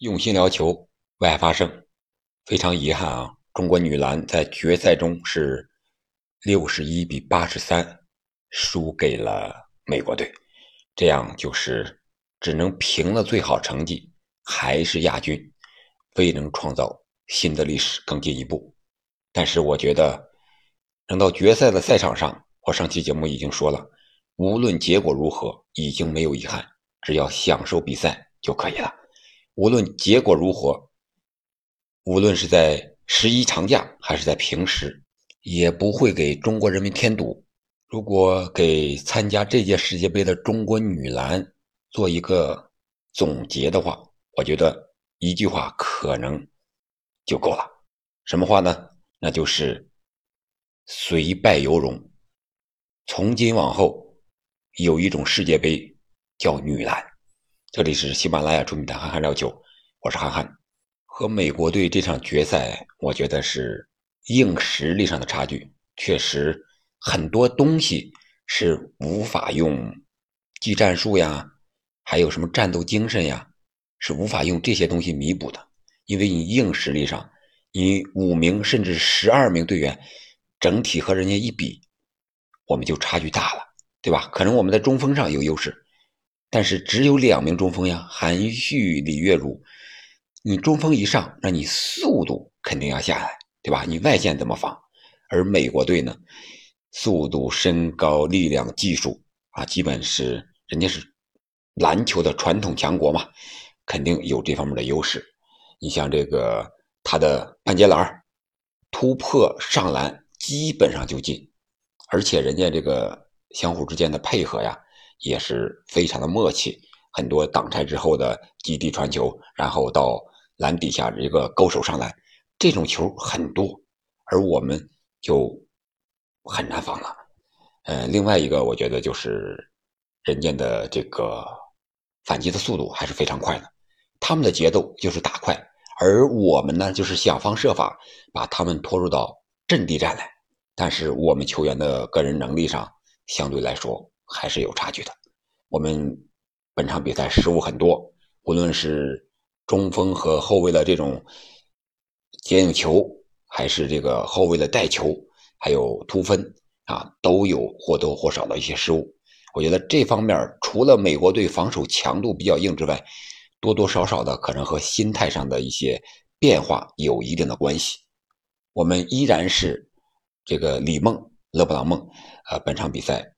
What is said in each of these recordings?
用心聊球，为爱发声。非常遗憾啊，中国女篮在决赛中是六十一比八十三输给了美国队，这样就是只能平了最好成绩，还是亚军，未能创造新的历史更进一步。但是我觉得，等到决赛的赛场上，我上期节目已经说了，无论结果如何，已经没有遗憾，只要享受比赛就可以了。无论结果如何，无论是在十一长假还是在平时，也不会给中国人民添堵。如果给参加这届世界杯的中国女篮做一个总结的话，我觉得一句话可能就够了。什么话呢？那就是虽败犹荣。从今往后，有一种世界杯叫女篮。这里是喜马拉雅出品的《憨憨聊球》，我是憨憨。和美国队这场决赛，我觉得是硬实力上的差距，确实很多东西是无法用技战术呀，还有什么战斗精神呀，是无法用这些东西弥补的。因为你硬实力上，你五名甚至十二名队员，整体和人家一比，我们就差距大了，对吧？可能我们在中锋上有优势。但是只有两名中锋呀，韩旭、李月汝，你中锋一上，那你速度肯定要下来，对吧？你外线怎么防？而美国队呢，速度、身高、力量、技术啊，基本是人家是篮球的传统强国嘛，肯定有这方面的优势。你像这个他的半截篮突破上篮基本上就进，而且人家这个相互之间的配合呀。也是非常的默契，很多挡拆之后的基地传球，然后到篮底下一个勾手上篮，这种球很多，而我们就很难防了。呃，另外一个我觉得就是人家的这个反击的速度还是非常快的，他们的节奏就是打快，而我们呢就是想方设法把他们拖入到阵地战来，但是我们球员的个人能力上相对来说。还是有差距的。我们本场比赛失误很多，无论是中锋和后卫的这种接应球，还是这个后卫的带球，还有突分啊，都有或多或少的一些失误。我觉得这方面除了美国队防守强度比较硬之外，多多少少的可能和心态上的一些变化有一定的关系。我们依然是这个李梦、勒布朗梦，呃，本场比赛。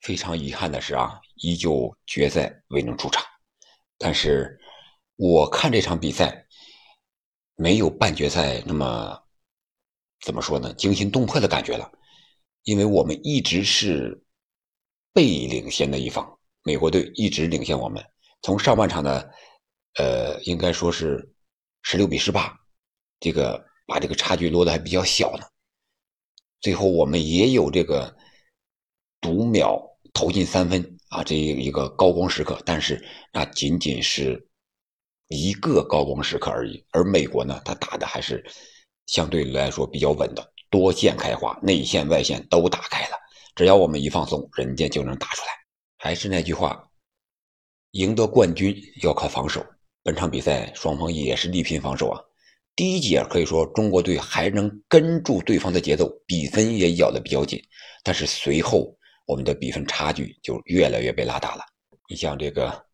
非常遗憾的是啊，依旧决赛未能出场。但是，我看这场比赛没有半决赛那么怎么说呢？惊心动魄的感觉了，因为我们一直是被领先的一方，美国队一直领先我们。从上半场的呃，应该说是十六比十八，这个把这个差距落得还比较小呢。最后我们也有这个读秒。投进三分啊，这一一个高光时刻，但是那仅仅是一个高光时刻而已。而美国呢，他打的还是相对来说比较稳的，多线开花，内线外线都打开了。只要我们一放松，人家就能打出来。还是那句话，赢得冠军要靠防守。本场比赛双方也是力拼防守啊。第一节可以说中国队还能跟住对方的节奏，比分也咬得比较紧，但是随后。我们的比分差距就越来越被拉大了。你像这个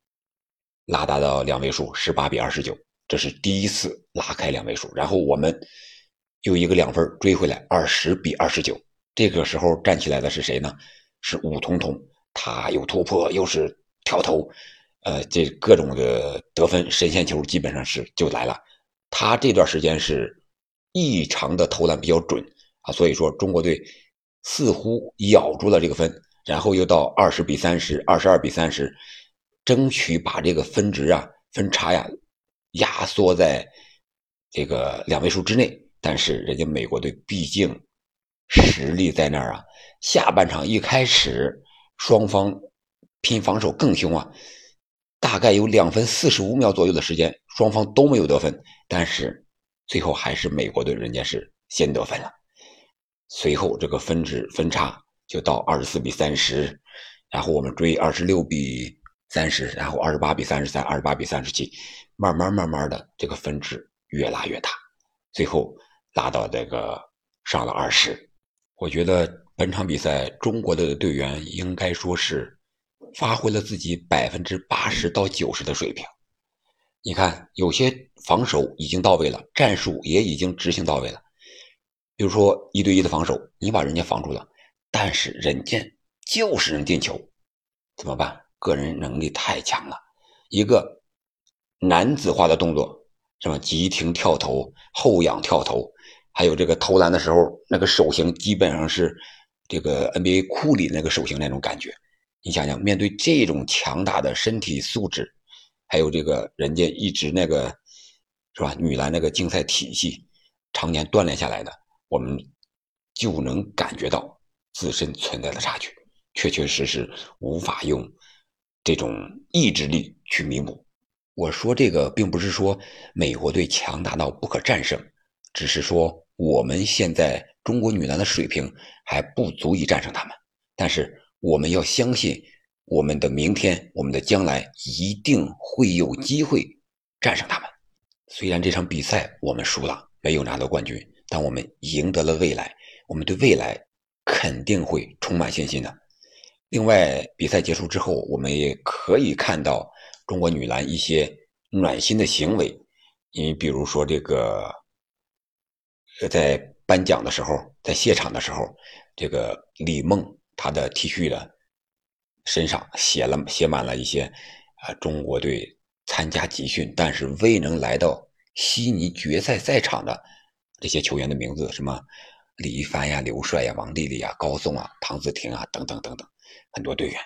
拉大到两位数，十八比二十九，这是第一次拉开两位数。然后我们又一个两分追回来，二十比二十九。这个时候站起来的是谁呢？是武彤彤，他又突破又是跳投，呃，这各种的得分神仙球基本上是就来了。他这段时间是异常的投篮比较准啊，所以说中国队似乎咬住了这个分。然后又到二十比三十，二十二比三十，争取把这个分值啊、分差呀压缩在这个两位数之内。但是人家美国队毕竟实力在那儿啊。下半场一开始，双方拼防守更凶啊，大概有两分四十五秒左右的时间，双方都没有得分。但是最后还是美国队人家是先得分了。随后这个分值分差。就到二十四比三十，然后我们追二十六比三十，然后二十八比三十三，二十八比三十七，慢慢慢慢的这个分值越拉越大，最后拉到这个上了二十。我觉得本场比赛中国的队员应该说是发挥了自己百分之八十到九十的水平。你看，有些防守已经到位了，战术也已经执行到位了。比如说一对一的防守，你把人家防住了，但是人家就是能进球，怎么办？个人能力太强了，一个男子化的动作，什么急停跳投、后仰跳投。还有这个投篮的时候，那个手型基本上是这个 NBA 库里那个手型那种感觉。你想想，面对这种强大的身体素质，还有这个人家一直那个是吧？女篮那个竞赛体系，常年锻炼下来的，我们就能感觉到自身存在的差距，确确实实无法用这种意志力去弥补。我说这个，并不是说美国队强大到不可战胜，只是说。我们现在中国女篮的水平还不足以战胜他们，但是我们要相信，我们的明天，我们的将来一定会有机会战胜他们。虽然这场比赛我们输了，没有拿到冠军，但我们赢得了未来，我们对未来肯定会充满信心的。另外，比赛结束之后，我们也可以看到中国女篮一些暖心的行为，你比如说这个。在颁奖的时候，在谢场的时候，这个李梦她的 T 恤的身上写了写满了一些啊中国队参加集训但是未能来到悉尼决赛赛场的这些球员的名字，什么李一帆呀、刘帅呀、王丽丽啊、高颂啊、唐子婷啊等等等等，很多队员，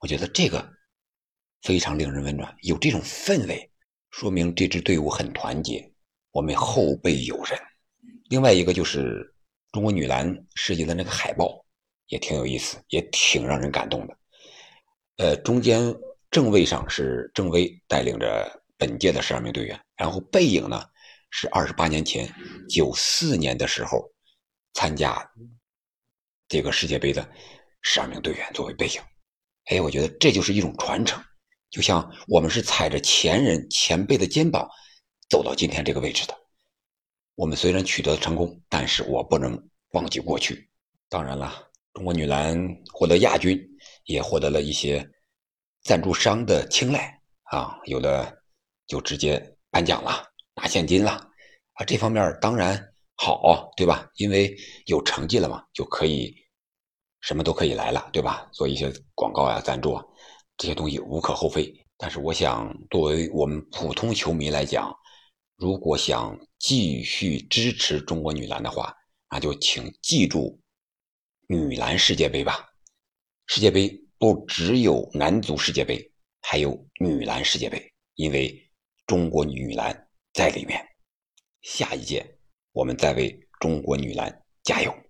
我觉得这个非常令人温暖，有这种氛围，说明这支队伍很团结，我们后辈有人。另外一个就是中国女篮设计的那个海报，也挺有意思，也挺让人感动的。呃，中间正位上是郑薇带领着本届的十二名队员，然后背影呢是二十八年前九四年的时候参加这个世界杯的十二名队员作为背影。哎，我觉得这就是一种传承，就像我们是踩着前人前辈的肩膀走到今天这个位置的。我们虽然取得了成功，但是我不能忘记过去。当然了，中国女篮获得亚军，也获得了一些赞助商的青睐啊，有的就直接颁奖了，拿现金了啊。这方面当然好，对吧？因为有成绩了嘛，就可以什么都可以来了，对吧？做一些广告啊、赞助啊，这些东西无可厚非。但是我想，作为我们普通球迷来讲，如果想继续支持中国女篮的话，那就请记住女篮世界杯吧。世界杯不只有男足世界杯，还有女篮世界杯，因为中国女篮在里面。下一届我们在为中国女篮加油。